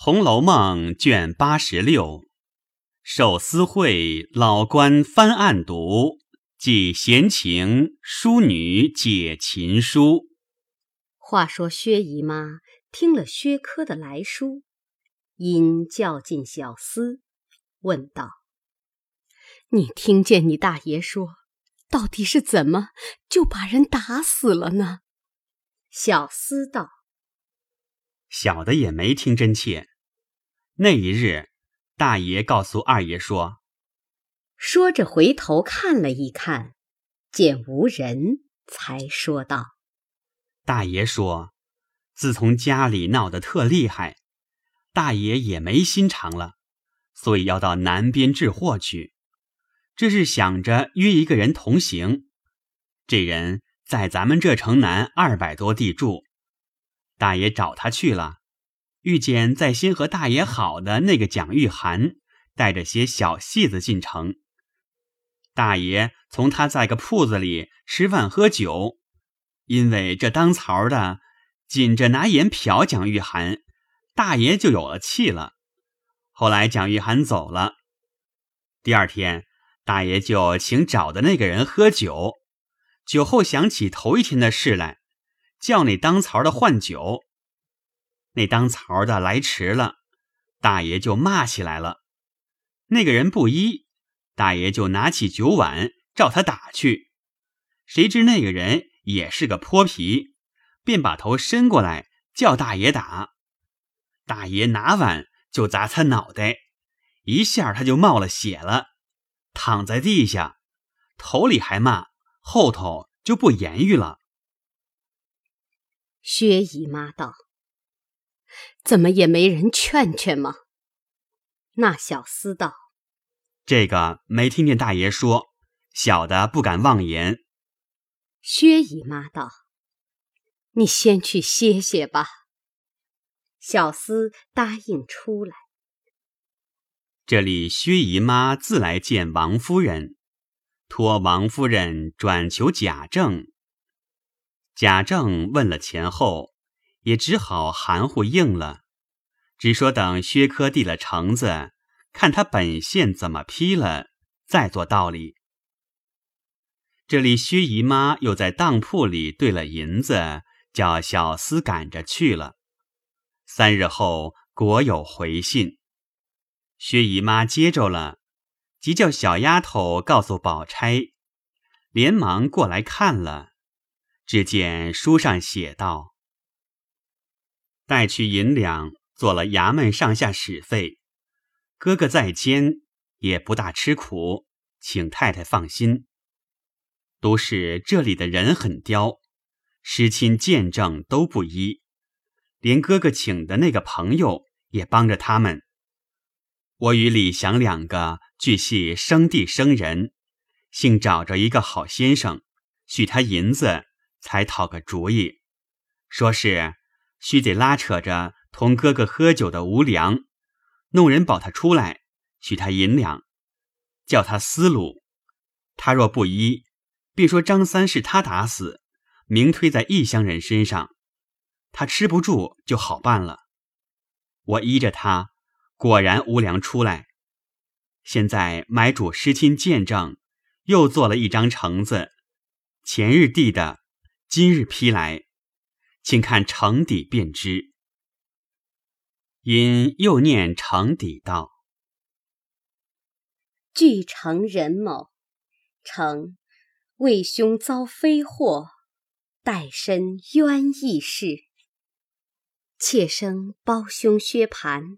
红楼梦》卷八十六，受私会老官翻案读，记闲情淑女解琴书。话说薛姨妈听了薛科的来书，因叫进小厮，问道：“你听见你大爷说，到底是怎么就把人打死了呢？”小厮道。小的也没听真切。那一日，大爷告诉二爷说：“说着回头看了一看，见无人，才说道：‘大爷说，自从家里闹得特厉害，大爷也没心肠了，所以要到南边置货去。这是想着约一个人同行。这人在咱们这城南二百多地住。’”大爷找他去了，遇见在先和大爷好的那个蒋玉菡带着些小戏子进城。大爷从他在个铺子里吃饭喝酒，因为这当槽的紧着拿眼瞟蒋玉菡，大爷就有了气了。后来蒋玉菡走了，第二天大爷就请找的那个人喝酒，酒后想起头一天的事来。叫那当槽的换酒，那当槽的来迟了，大爷就骂起来了。那个人不依，大爷就拿起酒碗照他打去。谁知那个人也是个泼皮，便把头伸过来叫大爷打。大爷拿碗就砸他脑袋，一下他就冒了血了，躺在地下，头里还骂，后头就不言语了。薛姨妈道：“怎么也没人劝劝吗？”那小厮道：“这个没听见大爷说，小的不敢妄言。”薛姨妈道：“你先去歇歇吧。”小厮答应出来。这里薛姨妈自来见王夫人，托王夫人转求贾政。贾政问了前后，也只好含糊应了，只说等薛科递了橙子，看他本县怎么批了，再做道理。这里薛姨妈又在当铺里兑了银子，叫小厮赶着去了。三日后果有回信，薛姨妈接着了，即叫小丫头告诉宝钗，连忙过来看了。只见书上写道：“带去银两，做了衙门上下使费。哥哥在监，也不大吃苦，请太太放心。都是这里的人很刁，师亲见证都不依，连哥哥请的那个朋友也帮着他们。我与李祥两个俱系生地生人，幸找着一个好先生，许他银子。”才讨个主意，说是须得拉扯着同哥哥喝酒的无良，弄人保他出来，许他银两，叫他思路。他若不依，便说张三是他打死，明推在异乡人身上，他吃不住就好办了。我依着他，果然无良出来。现在买主失亲见证，又做了一张橙子，前日递的。今日批来，请看成底便知。因又念成底道：“据承人某，承为兄遭非祸，待身冤义事。妾生胞兄薛蟠，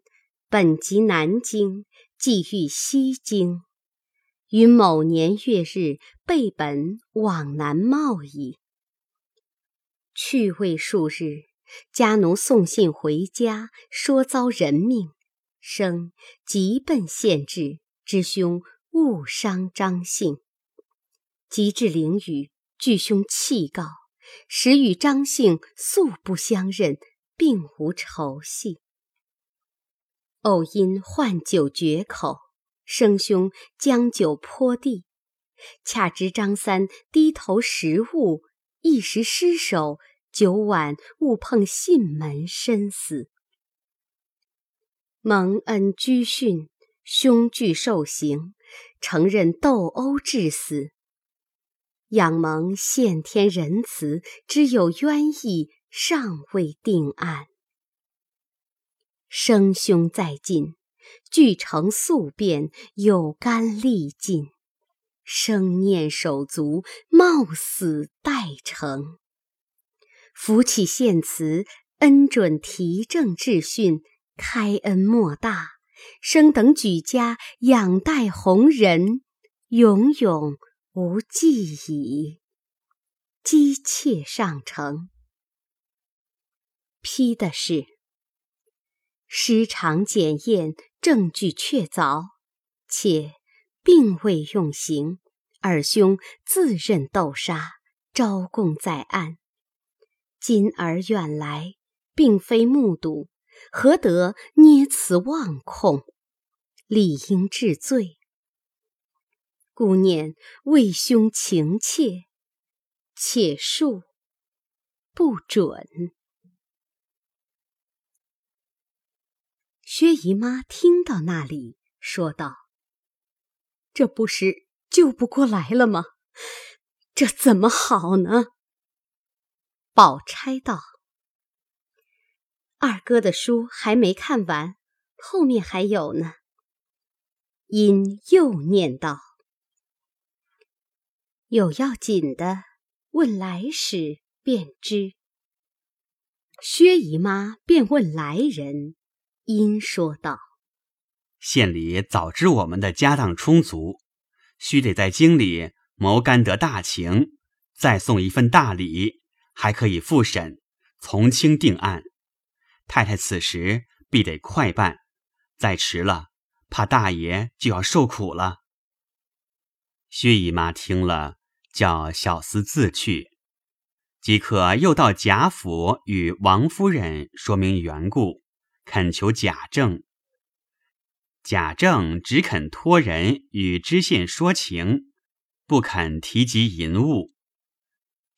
本籍南京，寄寓西京，于某年月日备本往南贸易。”去未数日，家奴送信回家，说遭人命，生急奔县治，知兄误伤张姓。及至灵宇，据兄弃告，实与张姓素不相认，并无仇隙。偶因换酒绝口，生兄将酒泼地，恰值张三低头食物。一时失手，酒碗误碰信门，身死。蒙恩居训，凶惧受刑，承认斗殴致死。仰蒙献天仁慈，知有冤意，尚未定案。生凶在近，俱成宿便，有干力尽。生念手足，冒死待成。福启献词，恩准提正治训，开恩莫大。生等举家，仰待弘仁，永永。无忌矣，姬妾上乘。批的是师长检验，证据确凿，且并未用刑，二兄自认斗杀，招供在案。今儿远来，并非目睹，何得捏此妄控？理应治罪。故念为兄情切，且恕不准。薛姨妈听到那里，说道：“这不是救不过来了吗？这怎么好呢？”宝钗道：“二哥的书还没看完，后面还有呢。”因又念道。有要紧的，问来时便知。薛姨妈便问来人，因说道：“县里早知我们的家当充足，须得在京里谋干得大情，再送一份大礼，还可以复审，从轻定案。太太此时必得快办，再迟了，怕大爷就要受苦了。”薛姨妈听了。叫小厮自去，即可又到贾府与王夫人说明缘故，恳求贾政。贾政只肯托人与知县说情，不肯提及银物。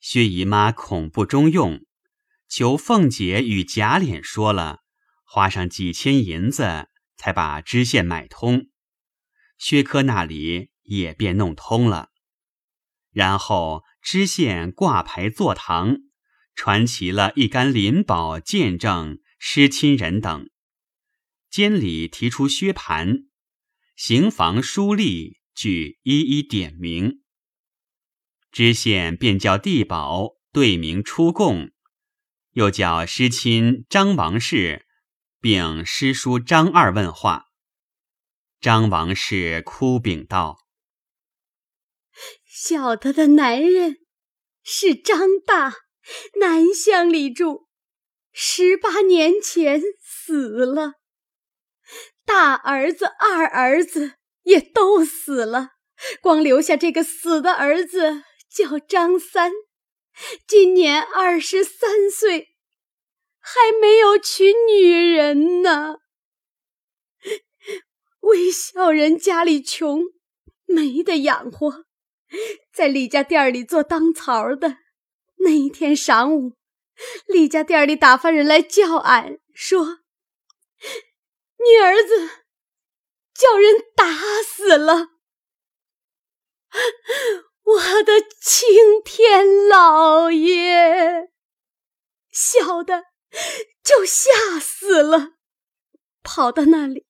薛姨妈恐不中用，求凤姐与贾琏说了，花上几千银子，才把知县买通。薛科那里也便弄通了。然后知县挂牌坐堂，传齐了一干灵宝见证失亲人等。监理提出薛蟠，刑房书吏俱一一点名。知县便叫地保对名出供，又叫师亲张王氏，并师叔张二问话。张王氏哭禀道。小的的男人是张大，南乡里住，十八年前死了。大儿子、二儿子也都死了，光留下这个死的儿子叫张三，今年二十三岁，还没有娶女人呢。微笑人家里穷，没得养活。在李家店里做当槽的那一天晌午，李家店里打发人来叫俺说：“你儿子叫人打死了。”我的青天老爷，小的就吓死了，跑到那里，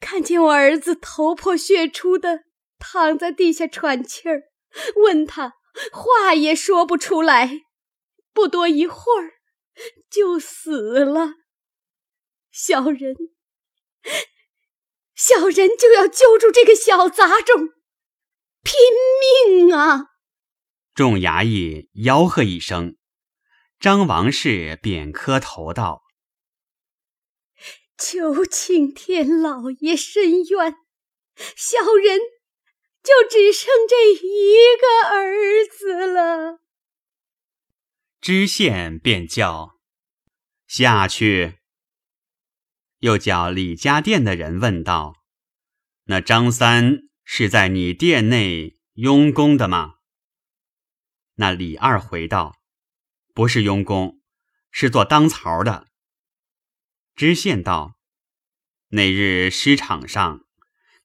看见我儿子头破血出的。躺在地下喘气儿，问他话也说不出来，不多一会儿就死了。小人，小人就要揪住这个小杂种，拼命啊！众衙役吆喝一声，张王氏便磕头道：“求请天老爷伸冤，小人。”就只剩这一个儿子了。知县便叫下去，又叫李家店的人问道：“那张三是在你店内佣工的吗？”那李二回道：“不是佣工，是做当槽的。”知县道：“那日诗场上，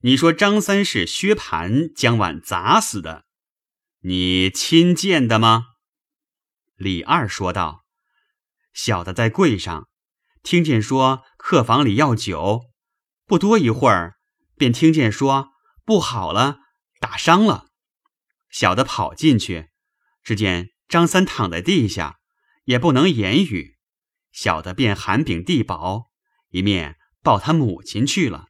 你说张三是薛蟠将碗砸死的，你亲见的吗？李二说道：“小的在柜上，听见说客房里要酒，不多一会儿，便听见说不好了，打伤了。小的跑进去，只见张三躺在地下，也不能言语。小的便喊禀地保，一面。”抱他母亲去了，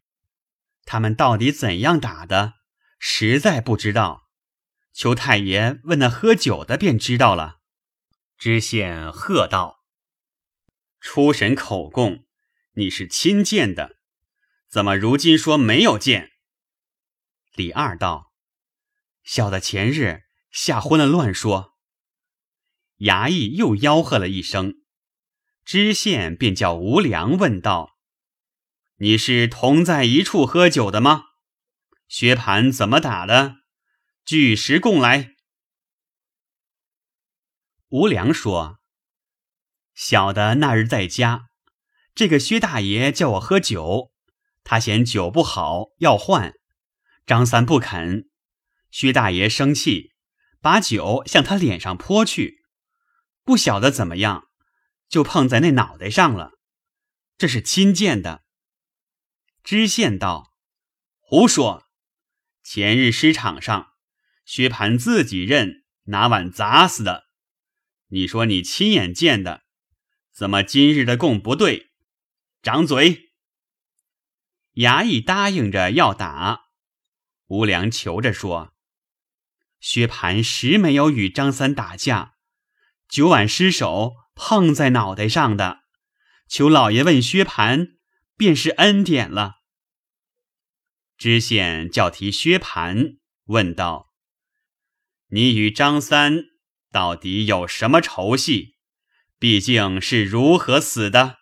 他们到底怎样打的，实在不知道。求太爷问那喝酒的，便知道了。知县喝道：“出审口供，你是亲见的，怎么如今说没有见？”李二道：“小的前日吓昏了，乱说。”衙役又吆喝了一声，知县便叫吴良问道。你是同在一处喝酒的吗？薛蟠怎么打的？据实供来。吴良说：“小的那日在家，这个薛大爷叫我喝酒，他嫌酒不好要换，张三不肯。薛大爷生气，把酒向他脸上泼去，不晓得怎么样，就碰在那脑袋上了。这是亲见的。”知县道：“胡说！前日市场上，薛蟠自己认拿碗砸死的。你说你亲眼见的，怎么今日的供不对？掌嘴！”衙役答应着要打，吴良求着说：“薛蟠实没有与张三打架，酒碗失手碰在脑袋上的。求老爷问薛蟠，便是恩典了。”知县叫提薛蟠，问道：“你与张三到底有什么仇隙？毕竟是如何死的？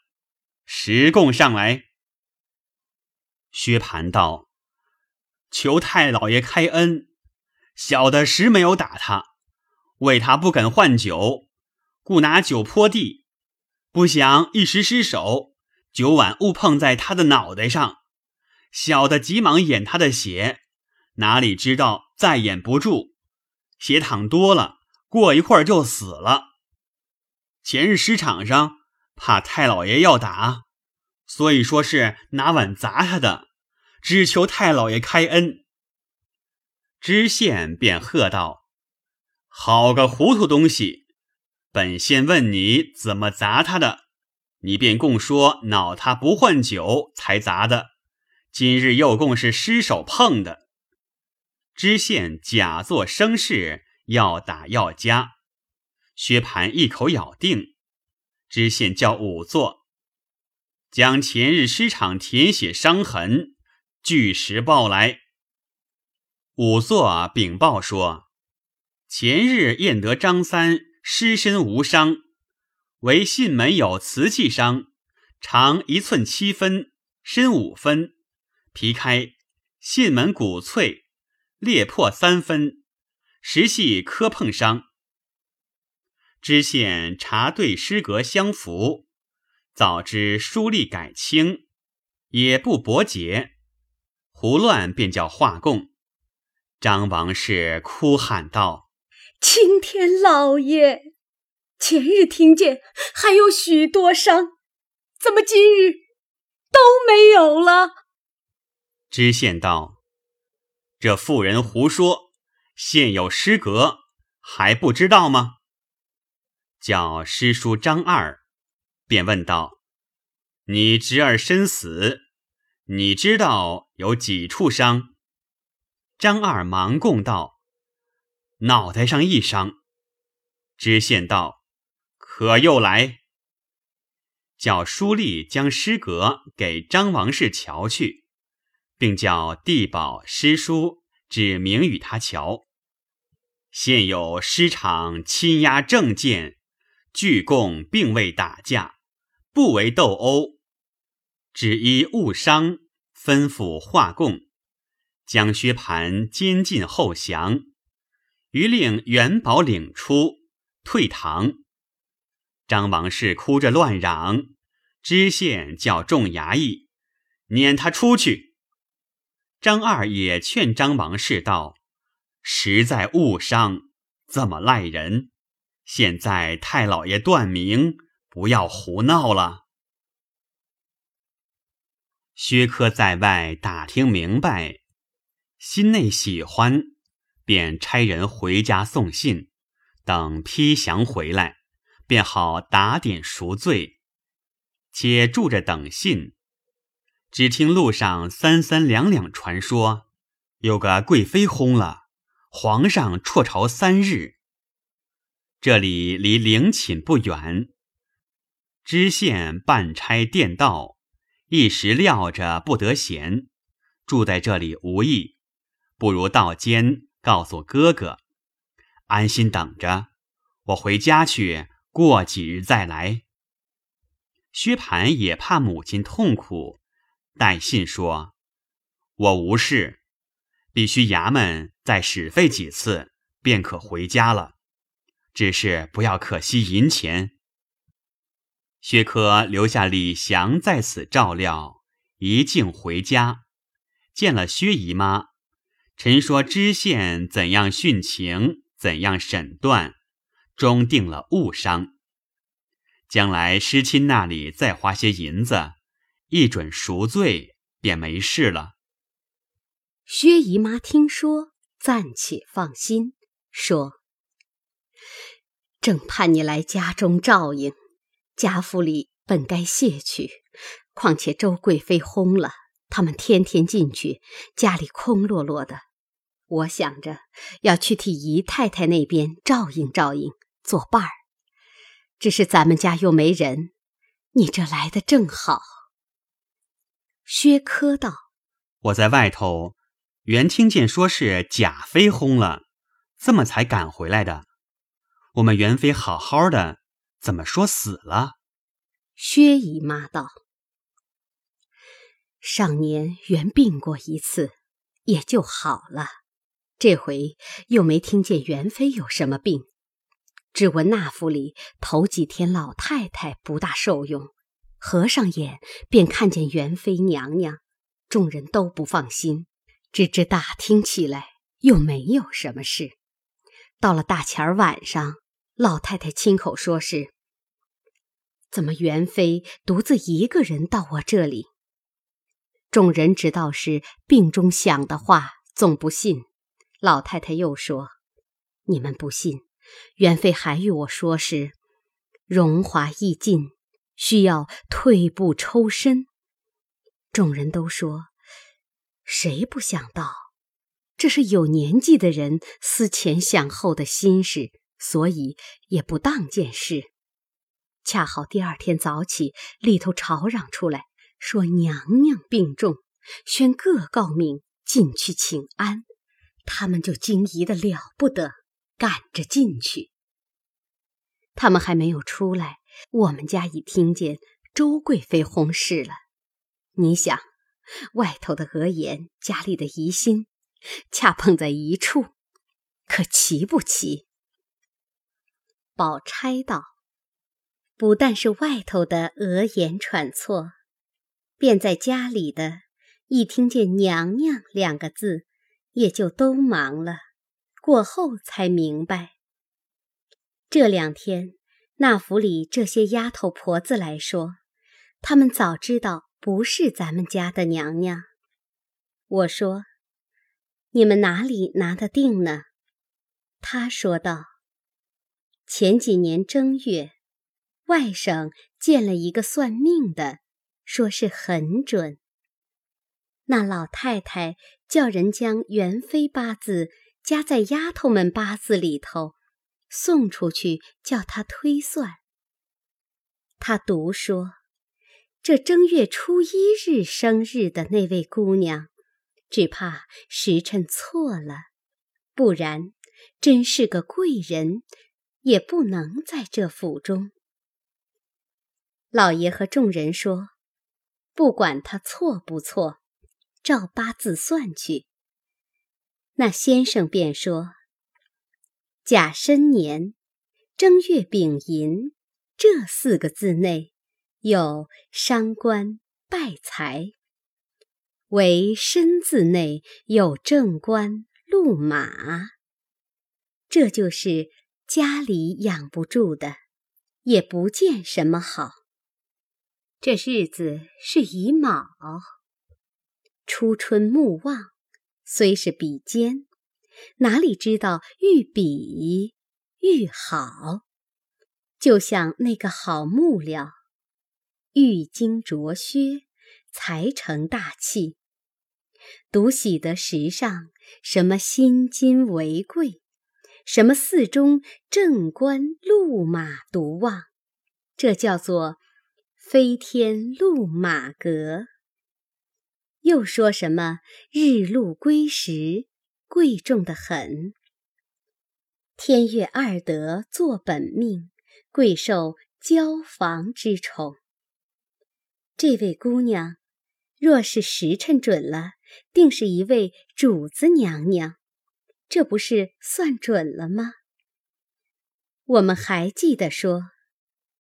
实供上来。”薛蟠道：“求太老爷开恩，小的实没有打他，为他不肯换酒，故拿酒泼地，不想一时失手，酒碗误碰在他的脑袋上。”小的急忙掩他的血，哪里知道再掩不住，血淌多了，过一会儿就死了。前日市场上怕太老爷要打，所以说是拿碗砸他的，只求太老爷开恩。知县便喝道：“好个糊涂东西！本县问你怎么砸他的，你便供说恼他不换酒才砸的。”今日又供是失手碰的，知县假作生事，要打要加。薛蟠一口咬定，知县叫仵作将前日尸场填写伤痕据实报来。仵作禀报说，前日验得张三尸身无伤，唯信门有瓷器伤，长一寸七分，深五分。皮开，信门骨脆，裂破三分，实系磕碰伤。知县查对诗格相符，早知书吏改清，也不驳解，胡乱便叫画供。张王氏哭喊道：“青天老爷，前日听见还有许多伤，怎么今日都没有了？”知县道：“这妇人胡说，现有诗阁，还不知道吗？”叫师叔张二，便问道：“你侄儿身死，你知道有几处伤？”张二忙供道：“脑袋上一伤。”知县道：“可又来？”叫书吏将诗阁给张王氏瞧去。并叫地保师叔指明与他瞧。现有师场亲押正见，据供并未打架，不为斗殴，只依误伤，吩咐画供，将薛蟠监禁后降，余令元宝领出，退堂。张王氏哭着乱嚷，知县叫众衙役。撵他出去。张二也劝张王氏道：“实在误伤，这么赖人。现在太老爷断明，不要胡闹了。”薛科在外打听明白，心内喜欢，便差人回家送信，等批降回来，便好打点赎罪。且住着等信。只听路上三三两两传说，有个贵妃轰了，皇上辍朝三日。这里离陵寝不远，知县办差电道。一时料着不得闲，住在这里无益，不如到监告诉哥哥，安心等着。我回家去，过几日再来。薛蟠也怕母亲痛苦，带信说：“我无事，必须衙门再使费几次，便可回家了。只是不要可惜银钱。”薛科留下李祥在此照料，一径回家，见了薛姨妈，陈说知县怎样殉情，怎样审断，终定了误伤。将来师亲那里再花些银子，一准赎罪，便没事了。薛姨妈听说，暂且放心，说：“正盼你来家中照应。”贾府里本该卸去，况且周贵妃轰了，他们天天进去，家里空落落的。我想着要去替姨太太那边照应照应，作伴儿。只是咱们家又没人，你这来的正好。薛科道：“我在外头，原听见说是贾妃轰了，这么才赶回来的。我们元妃好好的。”怎么说死了？薛姨妈道：“上年原病过一次，也就好了。这回又没听见元妃有什么病，只闻那府里头几天老太太不大受用，合上眼便看见元妃娘娘，众人都不放心，只知打听起来又没有什么事。到了大前儿晚上，老太太亲口说是。”怎么元妃独自一个人到我这里？众人知道是病中想的话，总不信。老太太又说：“你们不信，元妃还与我说是荣华易尽，需要退步抽身。”众人都说：“谁不想到？这是有年纪的人思前想后的心事，所以也不当件事。”恰好第二天早起，里头吵嚷出来，说娘娘病重，宣各诰命进去请安。他们就惊疑的了不得，赶着进去。他们还没有出来，我们家已听见周贵妃薨逝了。你想，外头的讹言，家里的疑心，恰碰在一处，可奇不奇？宝钗道。不但是外头的讹言传错，便在家里的，一听见“娘娘”两个字，也就都忙了。过后才明白，这两天那府里这些丫头婆子来说，他们早知道不是咱们家的娘娘。我说：“你们哪里拿得定呢？”他说道：“前几年正月。”外甥见了一个算命的，说是很准。那老太太叫人将元妃八字加在丫头们八字里头，送出去叫他推算。他独说，这正月初一日生日的那位姑娘，只怕时辰错了，不然真是个贵人，也不能在这府中。老爷和众人说：“不管他错不错，照八字算去。”那先生便说：“甲申年正月丙寅这四个字内有伤官败财，唯身字内有正官禄马，这就是家里养不住的，也不见什么好。这日子是乙卯，初春木旺，虽是比肩，哪里知道愈比愈好？就像那个好木料，玉金琢削，才成大器。独喜得时上什么辛金为贵，什么寺中正官禄马独旺，这叫做飞天禄马阁。又说什么日禄归时，贵重的很。天月二德做本命，贵受交房之宠。这位姑娘，若是时辰准了。定是一位主子娘娘，这不是算准了吗？我们还记得说，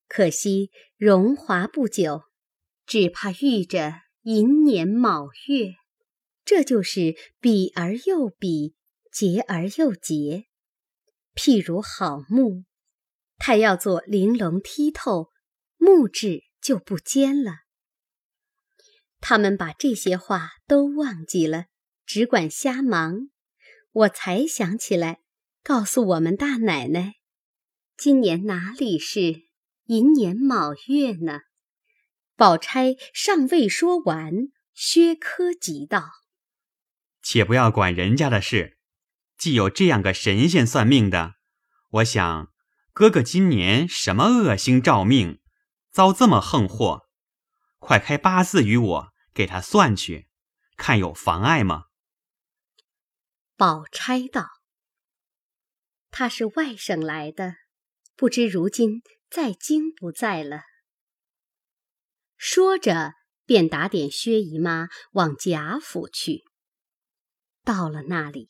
可惜荣华不久，只怕遇着寅年卯月，这就是比而又比，劫而又劫。譬如好木，它要做玲珑剔透，木质就不坚了。他们把这些话都忘记了，只管瞎忙。我才想起来，告诉我们大奶奶，今年哪里是寅年卯月呢？宝钗尚未说完，薛科急道：“且不要管人家的事，既有这样个神仙算命的，我想哥哥今年什么恶星照命，遭这么横祸，快开八字与我。”给他算去，看有妨碍吗？宝钗道：“他是外省来的，不知如今在京不在了。”说着，便打点薛姨妈往贾府去。到了那里，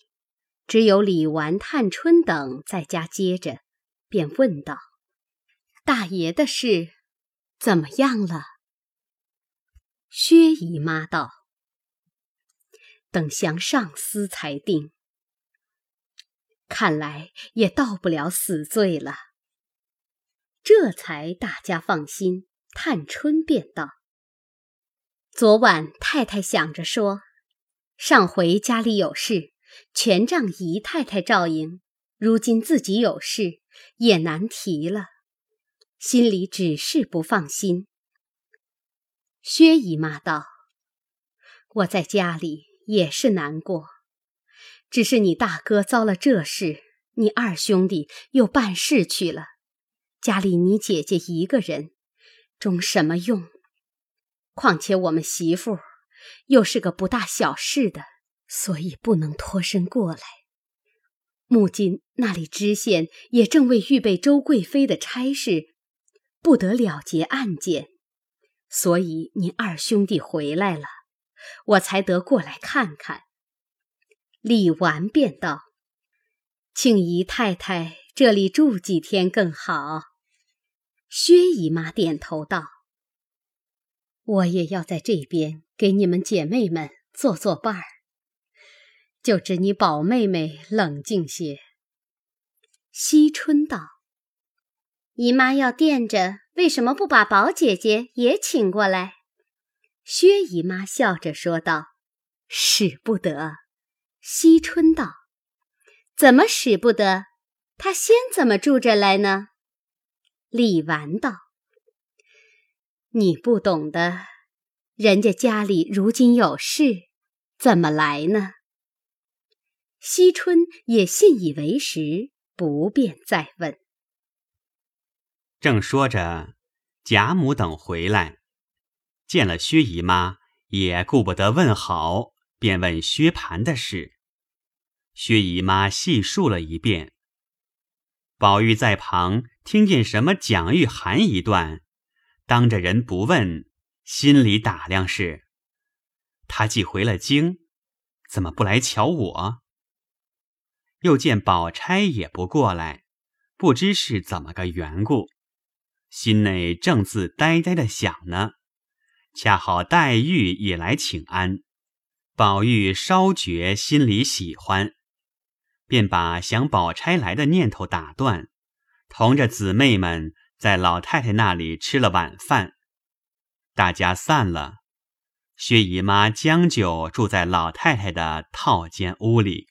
只有李纨、探春等在家接着，便问道：“大爷的事怎么样了？”薛姨妈道：“等详上司才定。看来也到不了死罪了。”这才大家放心。探春便道：“昨晚太太想着说，上回家里有事，全仗姨太太照应；如今自己有事，也难提了，心里只是不放心。”薛姨妈道：“我在家里也是难过，只是你大哥遭了这事，你二兄弟又办事去了，家里你姐姐一个人，中什么用？况且我们媳妇又是个不大小事的，所以不能脱身过来。木金那里知县也正为预备周贵妃的差事，不得了结案件。”所以你二兄弟回来了，我才得过来看看。李纨便道：“请姨太太这里住几天更好。”薛姨妈点头道：“我也要在这边给你们姐妹们做做伴儿，就只你宝妹妹冷静些。”惜春道：“姨妈要垫着。”为什么不把宝姐姐也请过来？薛姨妈笑着说道：“使不得。”惜春道：“怎么使不得？她先怎么住着来呢？”李纨道：“你不懂的，人家家里如今有事，怎么来呢？”惜春也信以为实，不便再问。正说着，贾母等回来，见了薛姨妈，也顾不得问好，便问薛蟠的事。薛姨妈细述了一遍。宝玉在旁听见什么蒋玉菡一段，当着人不问，心里打量是：他既回了京，怎么不来瞧我？又见宝钗也不过来，不知是怎么个缘故。心内正自呆呆的想呢，恰好黛玉也来请安，宝玉稍觉心里喜欢，便把想宝钗来的念头打断，同着姊妹们在老太太那里吃了晚饭。大家散了，薛姨妈将就住在老太太的套间屋里。